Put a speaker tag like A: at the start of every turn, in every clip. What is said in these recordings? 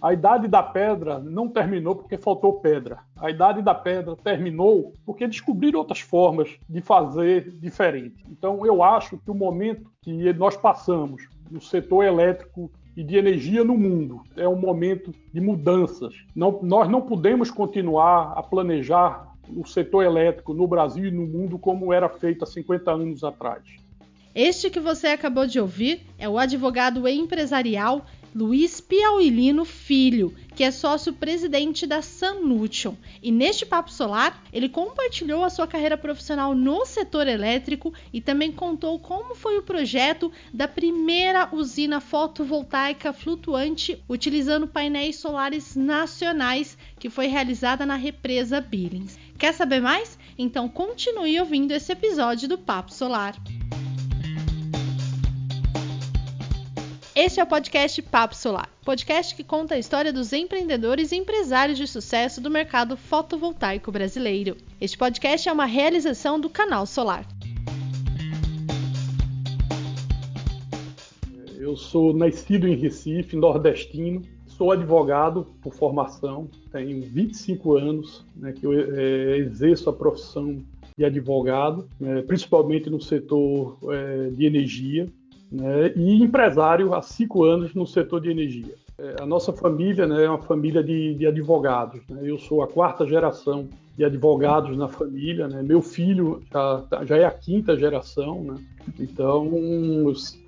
A: A idade da pedra não terminou porque faltou pedra. A idade da pedra terminou porque descobriram outras formas de fazer diferente. Então, eu acho que o momento que nós passamos no setor elétrico e de energia no mundo é um momento de mudanças. Não, nós não podemos continuar a planejar o setor elétrico no Brasil e no mundo como era feito há 50 anos atrás.
B: Este que você acabou de ouvir é o advogado empresarial Luiz Piauilino Filho, que é sócio-presidente da Sunnution. E neste Papo Solar, ele compartilhou a sua carreira profissional no setor elétrico e também contou como foi o projeto da primeira usina fotovoltaica flutuante utilizando painéis solares nacionais que foi realizada na represa Billings. Quer saber mais? Então continue ouvindo esse episódio do Papo Solar. Este é o podcast Papo Solar, podcast que conta a história dos empreendedores e empresários de sucesso do mercado fotovoltaico brasileiro. Este podcast é uma realização do Canal Solar.
A: Eu sou nascido em Recife, nordestino, sou advogado por formação, tenho 25 anos né, que eu é, exerço a profissão de advogado, né, principalmente no setor é, de energia, né, e empresário há cinco anos no setor de energia. É, a nossa família né, é uma família de, de advogados. Né, eu sou a quarta geração de advogados na família. Né, meu filho já, já é a quinta geração. Né, então,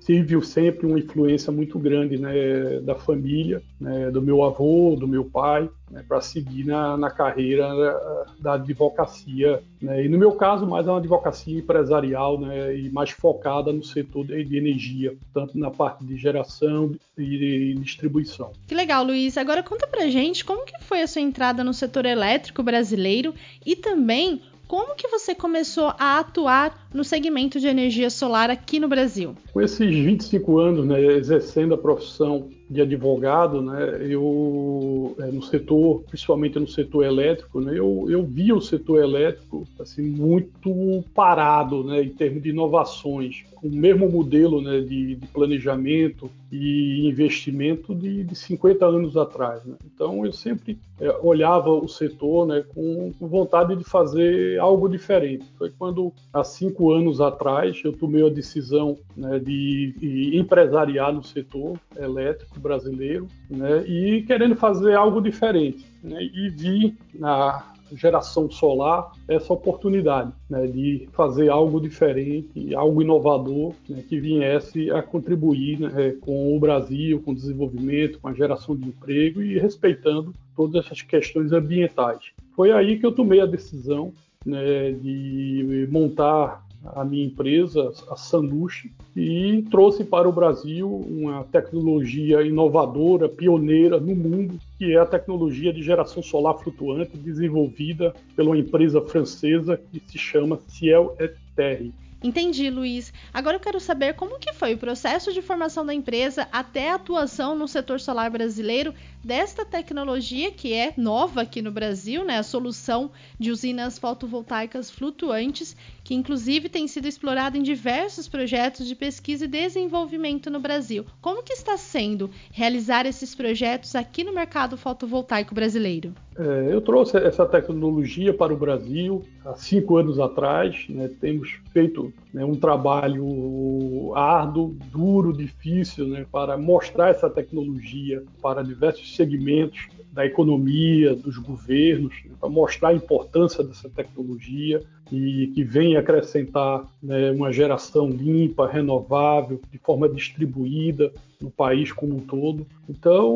A: tive sempre uma influência muito grande né, da família, né, do meu avô, do meu pai, né, para seguir na, na carreira eh, da advocacia. Né, e no meu caso, mais uma advocacia empresarial né, e mais focada no setor de, de energia, tanto na parte de geração e distribuição.
B: Que legal, Luiz. Agora conta pra gente como que foi a sua entrada no setor elétrico brasileiro e também como que você começou a atuar no segmento de energia solar aqui no Brasil?
A: Com esses 25 anos, né, exercendo a profissão de advogado, né, eu é, no setor, principalmente no setor elétrico, né, eu, eu via o setor elétrico assim muito parado, né, em termos de inovações, com o mesmo modelo né, de, de planejamento e investimento de, de 50 anos atrás. Né. Então eu sempre é, olhava o setor né, com, com vontade de fazer algo diferente. Foi quando há cinco anos atrás eu tomei a decisão né, de, de empresariar no setor elétrico brasileiro, né, e querendo fazer algo diferente. Né, e vi na geração solar essa oportunidade né, de fazer algo diferente, algo inovador, né, que viesse a contribuir né, com o Brasil, com o desenvolvimento, com a geração de emprego e respeitando todas essas questões ambientais. Foi aí que eu tomei a decisão né, de montar a minha empresa, a Sanushi, e trouxe para o Brasil uma tecnologia inovadora, pioneira no mundo, que é a tecnologia de geração solar flutuante desenvolvida pela empresa francesa que se chama Ciel et Terre.
B: Entendi, Luiz. Agora eu quero saber como que foi o processo de formação da empresa até a atuação no setor solar brasileiro desta tecnologia que é nova aqui no Brasil, né? A solução de usinas fotovoltaicas flutuantes, que inclusive tem sido explorada em diversos projetos de pesquisa e desenvolvimento no Brasil. Como que está sendo realizar esses projetos aqui no mercado fotovoltaico brasileiro?
A: É, eu trouxe essa tecnologia para o Brasil há cinco anos atrás. Né? Temos feito né, um trabalho árduo, duro, difícil né, para mostrar essa tecnologia para diversos segmentos da economia, dos governos, né, para mostrar a importância dessa tecnologia e que vem acrescentar né, uma geração limpa, renovável, de forma distribuída no país como um todo. Então,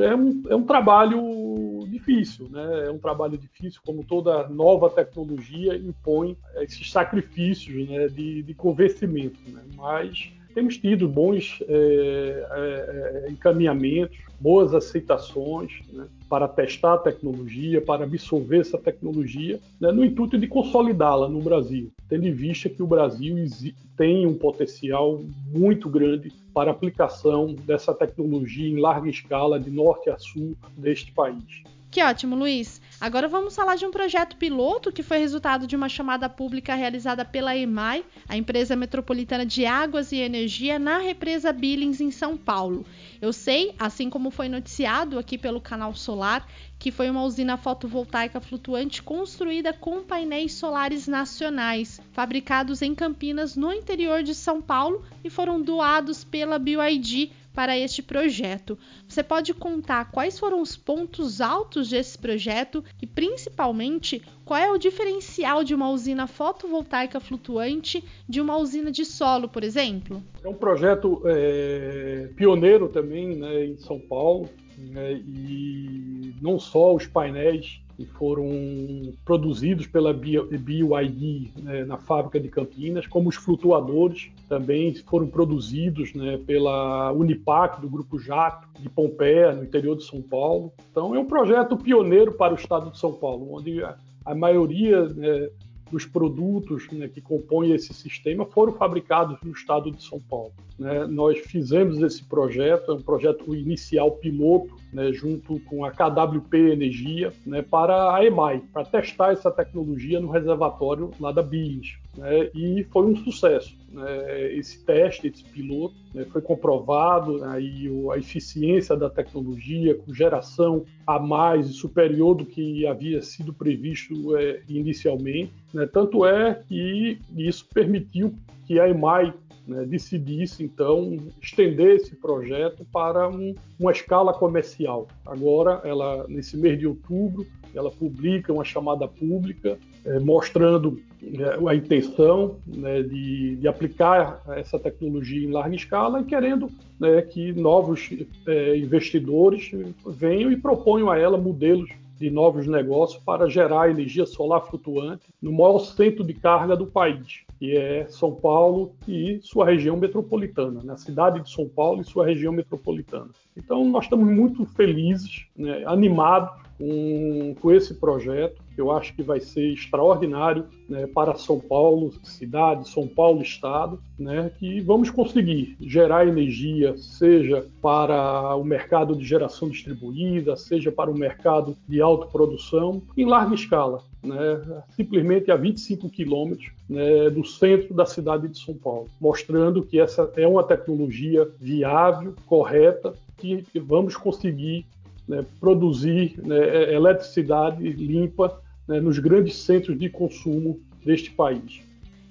A: é um, é um trabalho difícil, né? é um trabalho difícil, como toda nova tecnologia impõe esses sacrifícios né, de, de convencimento, né? mas temos tido bons é, é, é, encaminhamentos, boas aceitações né, para testar a tecnologia, para absorver essa tecnologia, né, no intuito de consolidá-la no Brasil, tendo em vista que o Brasil tem um potencial muito grande para aplicação dessa tecnologia em larga escala, de norte a sul deste país.
B: Que ótimo, Luiz. Agora vamos falar de um projeto piloto que foi resultado de uma chamada pública realizada pela EMAI, a empresa metropolitana de águas e energia, na represa Billings, em São Paulo. Eu sei, assim como foi noticiado aqui pelo canal Solar, que foi uma usina fotovoltaica flutuante construída com painéis solares nacionais, fabricados em Campinas, no interior de São Paulo, e foram doados pela BYD para este projeto. Você pode contar quais foram os pontos altos desse projeto e, principalmente, qual é o diferencial de uma usina fotovoltaica flutuante de uma usina de solo, por exemplo?
A: É um projeto é, pioneiro também né, em São Paulo. Né, e não só os painéis que foram produzidos pela BYD né, na fábrica de Campinas, como os flutuadores também foram produzidos né, pela Unipac, do Grupo Jato, de Pompeia, no interior de São Paulo. Então, é um projeto pioneiro para o estado de São Paulo, onde a, maioria né, dos produtos né, que compõem esse sistema foram fabricados no estado de São Paulo. Né? Nós fizemos esse projeto, é um projeto inicial piloto, né, junto com a KWP Energia, né, para a EMAI, para testar essa tecnologia no reservatório lá da Billings. Né, e foi um sucesso. Né, esse teste, esse piloto, né, foi comprovado aí a eficiência da tecnologia com geração a mais e superior do que havia sido previsto é, inicialmente. Né, tanto é que isso permitiu que a EMAI né, decidisse então estender esse projeto para um, uma escala comercial. Agora, ela nesse mês de outubro, ela publica uma chamada pública é, mostrando é, a intenção né, de, de, aplicar essa tecnologia em larga escala e querendo né, que novos é, investidores venham e proponham a ela modelos de novos negócios para gerar energia solar flutuante no maior centro de carga do país que é São Paulo e sua região metropolitana, né? a cidade de São Paulo e sua região metropolitana. Então, nós estamos muito felizes, né? animados com, com esse projeto, que eu acho que vai ser extraordinário né, para São Paulo, cidade, São Paulo, estado, né, que vamos conseguir gerar energia, seja para o mercado de geração distribuída, seja para o mercado de autoprodução, em larga escala, né, simplesmente a 25 quilômetros né, do centro da cidade de São Paulo, mostrando que essa é uma tecnologia viável, correta, que vamos conseguir né, produzir né, eletricidade limpa né, nos grandes centros de consumo deste país.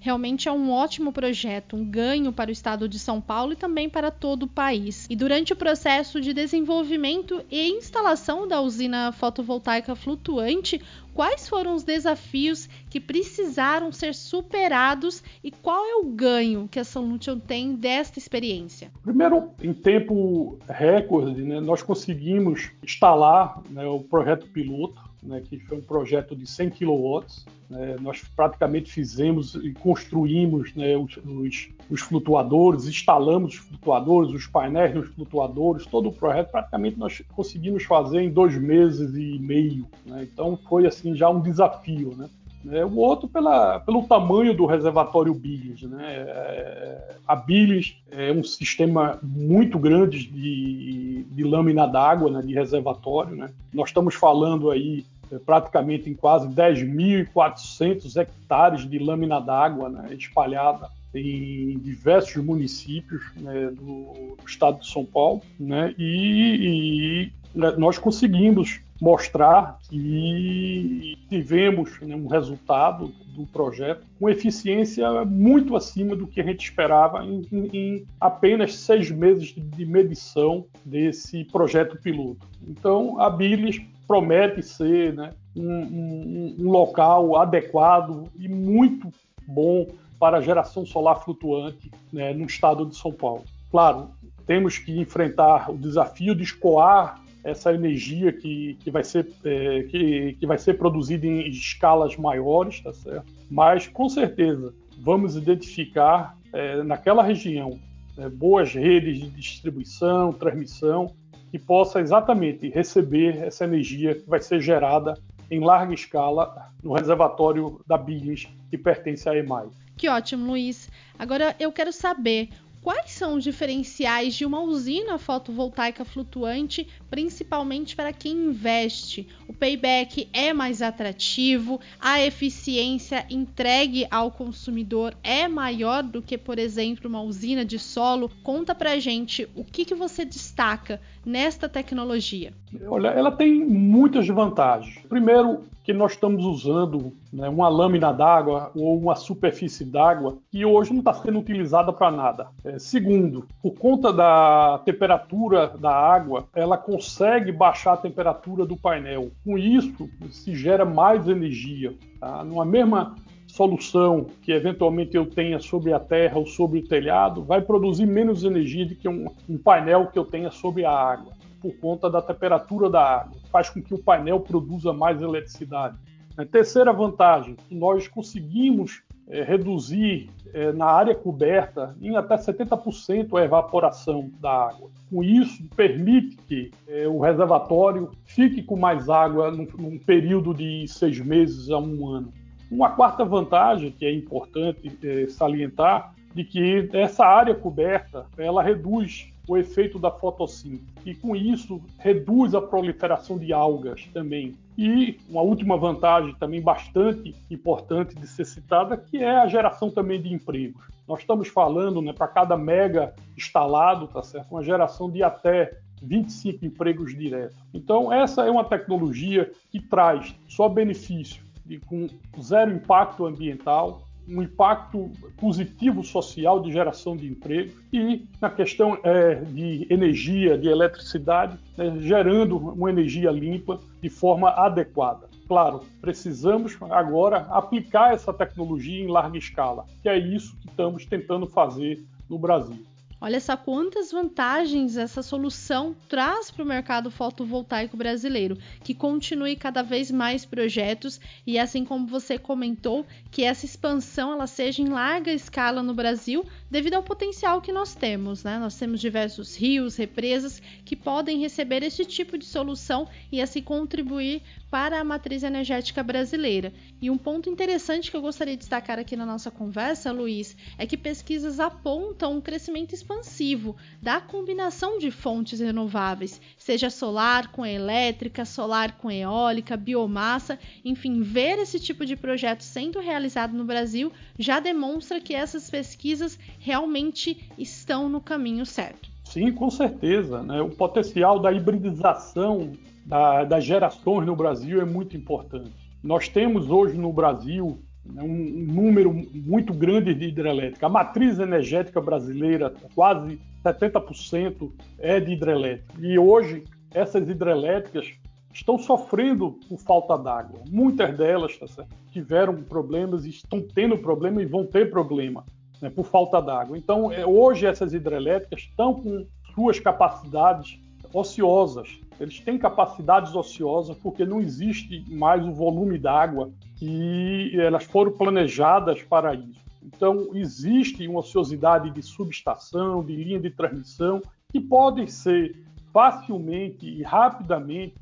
B: Realmente é um ótimo projeto, um ganho para o estado de São Paulo e também para todo o país. E durante o processo de desenvolvimento e instalação da usina fotovoltaica flutuante, quais foram os desafios que precisaram ser superados e qual é o ganho que a Solution tem desta experiência?
A: Primeiro, em tempo recorde, né, nós conseguimos instalar né, o projeto piloto né, que foi um projeto de 100 kW. Né, nós praticamente fizemos e construímos né, os, os, os, flutuadores, instalamos os flutuadores, os painéis dos flutuadores, todo o projeto praticamente nós conseguimos fazer em dois meses e meio. Né, então foi assim já um desafio. Né. É, o outro pela, pelo tamanho do reservatório Billings. Né? É, a Billings é um sistema muito grande de, de lâmina d'água, né, de reservatório. Né? Nós estamos falando aí praticamente em quase 10.400 hectares de lâmina d'água né, espalhada em diversos municípios né, do, do, estado de São Paulo, né, e, e né, nós conseguimos mostrar que tivemos né, um resultado do projeto com eficiência muito acima do que a gente esperava em, em, em apenas seis meses de medição desse projeto piloto. Então, a Bilis promete ser né, um, um, um local adequado e muito bom para a geração solar flutuante né, no estado de São Paulo. Claro, temos que enfrentar o desafio de escoar essa energia que, que, vai, ser, é, que, que vai ser produzida em escalas maiores, tá certo? Mas, com certeza, vamos identificar é, naquela região é, boas redes de distribuição, transmissão, que possa exatamente receber essa energia que vai ser gerada em larga escala no reservatório da Billings, que pertence à EMAI.
B: Que ótimo, Luiz. Agora eu quero saber quais são os diferenciais de uma usina fotovoltaica flutuante, principalmente para quem investe? O payback é mais atrativo, a eficiência entregue ao consumidor é maior do que, por exemplo, uma usina de solo? Conta pra gente o que, que você destaca nesta tecnologia.
A: Olha, ela tem muitas vantagens. Primeiro, que nós estamos usando né, uma lâmina d'água ou uma superfície d'água que hoje não está sendo utilizada para nada. É, segundo, por conta da temperatura da água, ela consegue baixar a temperatura do painel. Com isso, se gera mais energia. Tá? Numa mesma solução que eventualmente eu tenha sobre a terra ou sobre o telhado, vai produzir menos energia do que um, um painel que eu tenha sobre a água por conta da temperatura da água. Faz com que o painel produza mais eletricidade. A terceira vantagem, nós conseguimos é, reduzir é, na área coberta em até 70% a evaporação da água. Com isso, permite que é, o reservatório fique com mais água num, num, período de seis meses a um ano. Uma quarta vantagem, que é importante é, salientar, de que essa área coberta ela reduz o efeito da fotossíntese e com isso reduz a proliferação de algas também. E uma última vantagem também bastante importante de ser citada, que é a geração também de empregos. Nós estamos falando, né, para cada mega instalado, tá certo? Uma geração de até 25 empregos diretos. Então, essa é uma tecnologia que traz só benefício e com zero impacto ambiental, um impacto positivo social de geração de emprego e na questão é, de energia, de eletricidade, né, gerando uma energia limpa de forma adequada. Claro, precisamos agora aplicar essa tecnologia em larga escala, que é isso que estamos tentando fazer no Brasil.
B: Olha só quantas vantagens essa solução traz para o mercado fotovoltaico brasileiro, que continue cada vez mais projetos e assim como você comentou, que essa expansão ela seja em larga escala no Brasil, devido ao potencial que nós temos, né? Nós temos diversos rios, represas que podem receber esse tipo de solução e assim contribuir para a matriz energética brasileira. E um ponto interessante que eu gostaria de destacar aqui na nossa conversa, Luiz, é que pesquisas apontam um crescimento expansivo da combinação de fontes renováveis, seja solar com elétrica, solar com eólica, biomassa, enfim, ver esse tipo de projeto sendo realizado no Brasil já demonstra que essas pesquisas realmente estão no caminho certo.
A: Sim, com certeza. Né? O potencial da hibridização da, das gerações no Brasil é muito importante. Nós temos hoje no Brasil um, número muito grande de hidrelétrica. A matriz energética brasileira, quase 70% é de hidrelétrica. E hoje, essas hidrelétricas estão sofrendo por falta d'água. Muitas delas tá tiveram problemas, estão tendo problema e vão ter problema né, por falta d'água. Então, é, hoje, essas hidrelétricas estão com suas capacidades ociosas. Eles têm capacidades ociosas porque não existe mais o volume d'água que elas foram planejadas para isso. Então, existe uma ociosidade de subestação, de linha de transmissão, que podem ser facilmente e rapidamente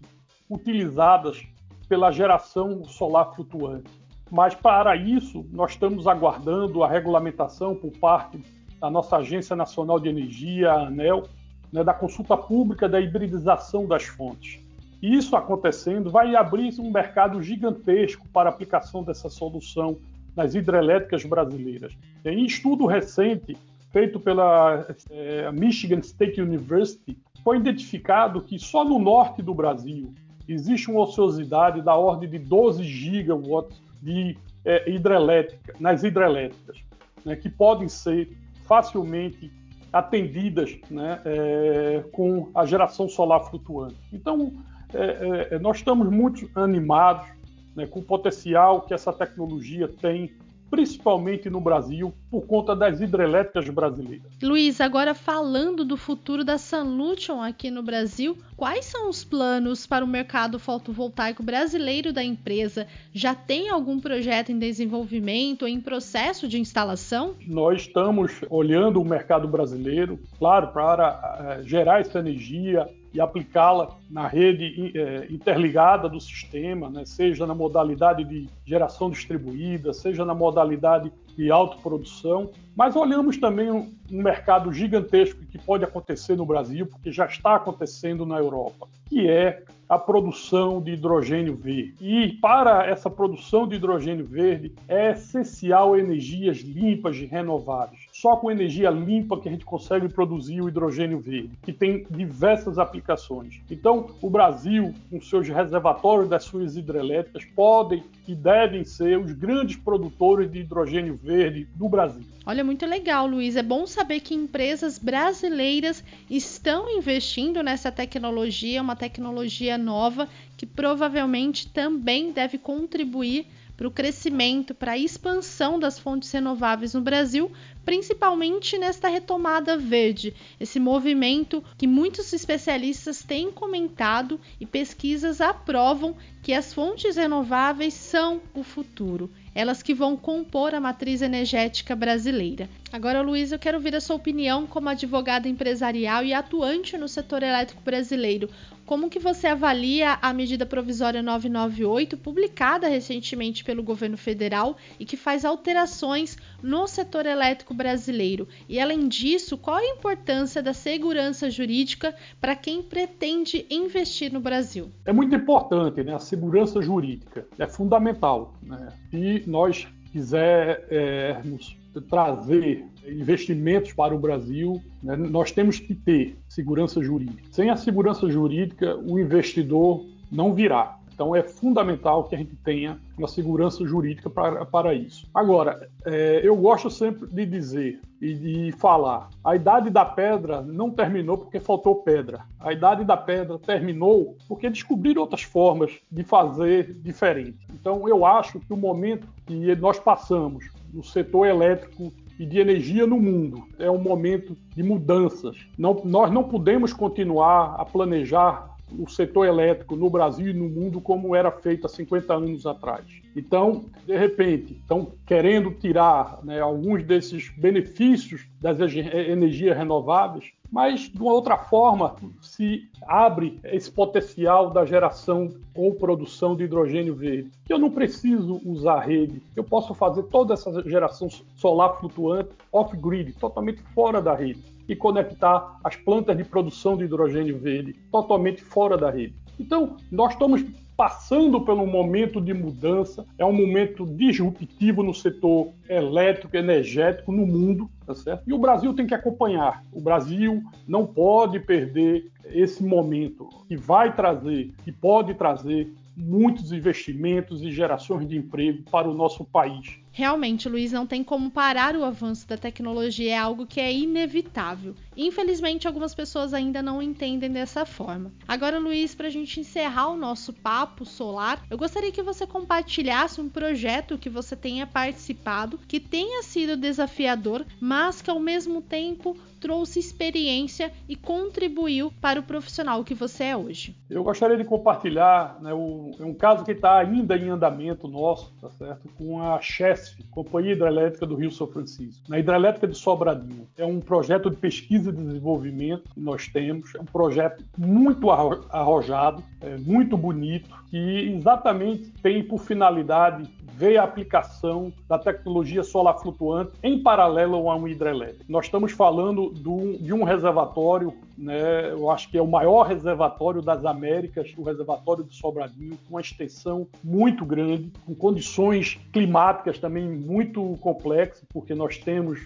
A: utilizadas pela geração solar flutuante. Mas, para isso, nós estamos aguardando a regulamentação por parte da nossa Agência Nacional de Energia, a ANEL, né, da consulta pública da hibridização das fontes. E isso acontecendo vai abrir um mercado gigantesco para a aplicação dessa solução nas hidrelétricas brasileiras. Em estudo recente feito pela é, Michigan State University, foi identificado que só no norte do Brasil existe uma ociosidade da ordem de 12 gigawatts de é, hidrelétrica, nas hidrelétricas, né, que podem ser facilmente atendidas né, é, com a geração solar flutuante. Então, é, é, nós estamos muito animados né, com o potencial que essa tecnologia tem principalmente no Brasil, por conta das hidrelétricas brasileiras.
B: Luiz, agora falando do futuro da Sanlution aqui no Brasil, quais são os planos para o mercado fotovoltaico brasileiro da empresa? Já tem algum projeto em desenvolvimento ou em processo de instalação?
A: Nós estamos olhando o mercado brasileiro, claro, para uh, gerar essa energia e aplicá-la na rede é, interligada do sistema, né? seja na modalidade de geração distribuída, seja na modalidade e autoprodução, mas olhamos também um, um mercado gigantesco que pode acontecer no Brasil, porque já está acontecendo na Europa, que é a produção de hidrogênio verde. E para essa produção de hidrogênio verde é essencial energias limpas e renováveis. Só com energia limpa que a gente consegue produzir o hidrogênio verde, que tem diversas aplicações. Então, o Brasil, com seus reservatórios das suas hidrelétricas, podem e devem ser os grandes produtores de hidrogênio verde do Brasil.
B: Olha, muito legal, Luiz. É bom saber que empresas brasileiras estão investindo nessa tecnologia, uma tecnologia nova que provavelmente também deve contribuir para o crescimento, para a expansão das fontes renováveis no Brasil, principalmente nesta retomada verde, esse movimento que muitos especialistas têm comentado e pesquisas aprovam que as fontes renováveis são o futuro elas que vão compor a matriz energética brasileira. Agora, Luiz, eu quero ouvir a sua opinião como advogada empresarial e atuante no setor elétrico brasileiro. Como que você avalia a medida provisória 998, publicada recentemente pelo governo federal e que faz alterações no setor elétrico brasileiro? E além disso, qual a importância da segurança jurídica para quem pretende investir no Brasil?
A: É muito importante, né? A segurança jurídica é fundamental, né? E nós quisermos trazer investimentos para o Brasil, né, nós temos que ter segurança jurídica. Sem a segurança jurídica, o investidor não virá. Então é fundamental que a gente tenha uma segurança jurídica para, para isso. Agora, é, eu gosto sempre de dizer e de falar: a idade da pedra não terminou porque faltou pedra. A idade da pedra terminou porque descobriram outras formas de fazer diferente. Então eu acho que o momento que nós passamos no setor elétrico e de energia no mundo. É um momento de mudanças. Não, nós não podemos continuar a planejar o setor elétrico no Brasil e no mundo como era feito há 50 anos atrás. Então, de repente, estão querendo tirar né, alguns desses benefícios das energias renováveis, mas de uma outra forma se abre esse potencial da geração ou produção de hidrogênio verde. Eu não preciso usar rede, eu posso fazer toda essa geração solar flutuante off-grid, totalmente fora da rede e conectar as plantas de produção de hidrogênio verde totalmente fora da rede. Então, nós estamos passando por um momento de mudança, é um momento disruptivo no setor elétrico, energético no mundo, tá certo? E o Brasil tem que acompanhar. O Brasil não pode perder esse momento que vai trazer, que pode trazer muitos investimentos e gerações de emprego para o nosso país.
B: Realmente, Luiz, não tem como parar o avanço da tecnologia, é algo que é inevitável. Infelizmente, algumas pessoas ainda não entendem dessa forma. Agora, Luiz, para a gente encerrar o nosso papo solar, eu gostaria que você compartilhasse um projeto que você tenha participado, que tenha sido desafiador, mas que ao mesmo tempo trouxe experiência e contribuiu para o profissional que você é hoje.
A: Eu gostaria de compartilhar né, o, um caso que está ainda em andamento nosso, tá certo? Com a CHESF, Companhia Hidrelétrica do Rio São Francisco. Na Hidrelétrica de Sobradinho. É um projeto de pesquisa e desenvolvimento que nós temos. É um projeto muito arrojado, é muito bonito, que exatamente tem por finalidade ver a aplicação da tecnologia solar flutuante em paralelo a um hidrelétrico. Nós estamos falando do, de um reservatório, né, eu acho que é o maior reservatório das Américas, o reservatório de Sobradinho, com uma extensão muito grande, com condições climáticas também muito complexas, porque nós temos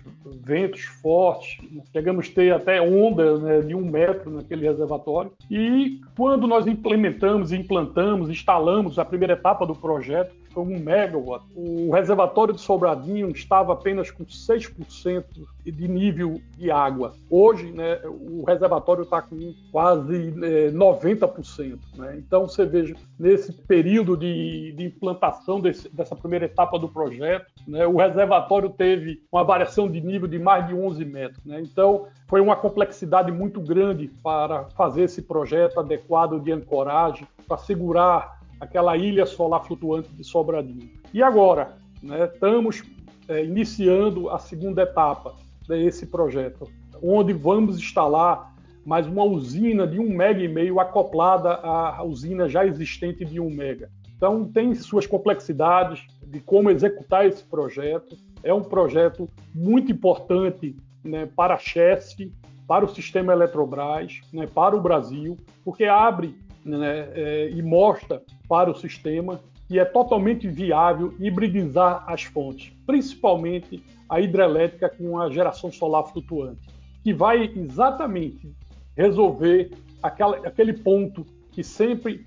A: ventos fortes, chegamos a ter até onda né, de um metro naquele reservatório. E quando nós implementamos, implantamos, instalamos a primeira etapa do projeto, foi um megawatt. O reservatório de Sobradinho estava apenas com 6% de nível de água. Hoje, né, o reservatório está com quase é, 90%. Né? Então, você veja, nesse período de, de implantação desse, dessa primeira etapa do projeto, né, o reservatório teve uma variação de nível de mais de 11 metros. Né? Então, foi uma complexidade muito grande para fazer esse projeto adequado de ancoragem, para segurar aquela ilha solar flutuante de Sobradinho. E agora, né, estamos é, iniciando a segunda etapa desse projeto, onde vamos instalar mais uma usina de um mega e meio acoplada à usina já existente de um mega. Então tem suas complexidades, de como executar esse projeto. É um projeto muito importante né, para a Chesf, para o sistema Eletrobras, né, para o Brasil, porque abre né, é, e mostra para o sistema que é totalmente viável hibridizar as fontes, principalmente a hidrelétrica com a geração solar flutuante, que vai exatamente resolver aquela, aquele ponto que sempre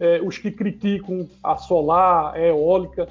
A: é, os que criticam a solar, a eólica,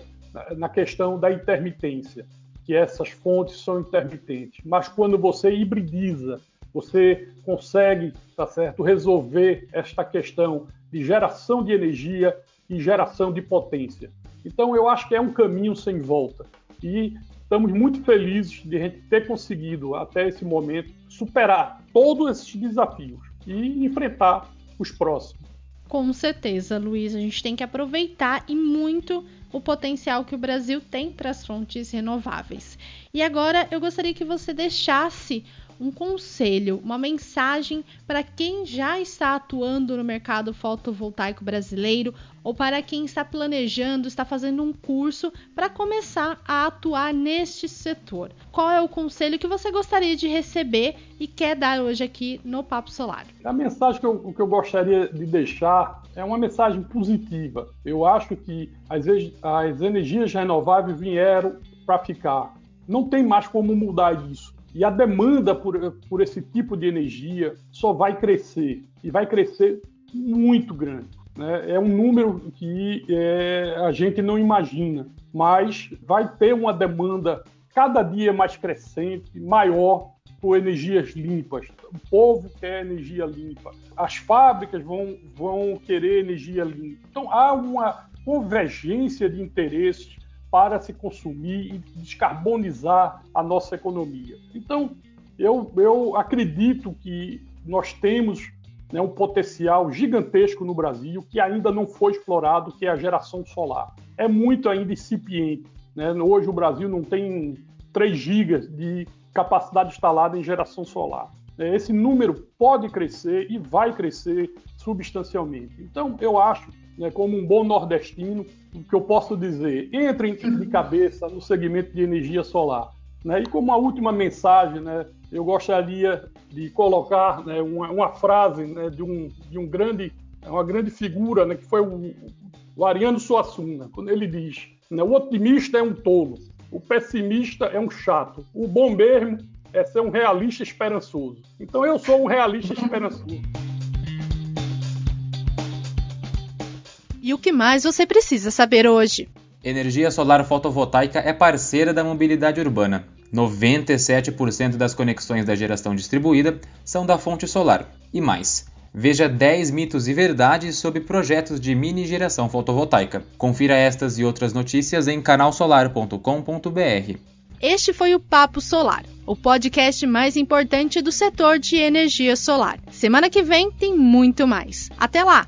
A: na questão da intermitência, que essas fontes são intermitentes. Mas quando você hibridiza, você consegue, tá certo, resolver esta questão de geração de energia e geração de potência. Então eu acho que é um caminho sem volta. E estamos muito felizes de a gente ter conseguido até esse momento superar todos esses desafios e enfrentar os próximos.
B: Com certeza, Luiz, a gente tem que aproveitar e muito o potencial que o Brasil tem para as fontes renováveis. E agora eu gostaria que você deixasse um conselho, uma mensagem para quem já está atuando no mercado fotovoltaico brasileiro ou para quem está planejando, está fazendo um curso para começar a atuar neste setor. Qual é o conselho que você gostaria de receber e quer dar hoje aqui no Papo Solar?
A: A mensagem que eu, que eu gostaria de deixar é uma mensagem positiva. Eu acho que as, as energias renováveis vieram para ficar. Não tem mais como mudar isso. E a demanda por, por esse tipo de energia só vai crescer, e vai crescer muito grande. Né? É um número que é, a gente não imagina, mas vai ter uma demanda cada dia mais crescente, maior por energias limpas. O povo quer energia limpa. As fábricas vão, vão querer energia limpa. Então há uma convergência de interesses para se consumir e descarbonizar a nossa economia. Então, eu, eu acredito que nós temos né, um potencial gigantesco no Brasil que ainda não foi explorado, que é a geração solar. É muito ainda incipiente. Né? Hoje o Brasil não tem 3 gigas de capacidade instalada em geração solar. Esse número pode crescer e vai crescer substancialmente. Então, eu acho né, como um bom nordestino, o que eu posso dizer, entrem de cabeça no segmento de energia solar. Né? E como uma última mensagem, né, eu gostaria de colocar né, uma, uma, frase né, de, um, de um grande, uma grande figura, né, que foi o, o Ariano Suassuna, quando ele diz: né, o otimista é um tolo, o pessimista é um chato, o bom mesmo é ser um realista esperançoso. Então eu sou um realista esperançoso.
B: E o que mais você precisa saber hoje?
C: Energia solar fotovoltaica é parceira da mobilidade urbana. 97% das conexões da geração distribuída são da fonte solar. E mais, veja 10 mitos e verdades sobre projetos de mini geração fotovoltaica. Confira estas e outras notícias em canalsolar.com.br.
B: Este foi o Papo Solar, o podcast mais importante do setor de energia solar. Semana que vem tem muito mais. Até lá!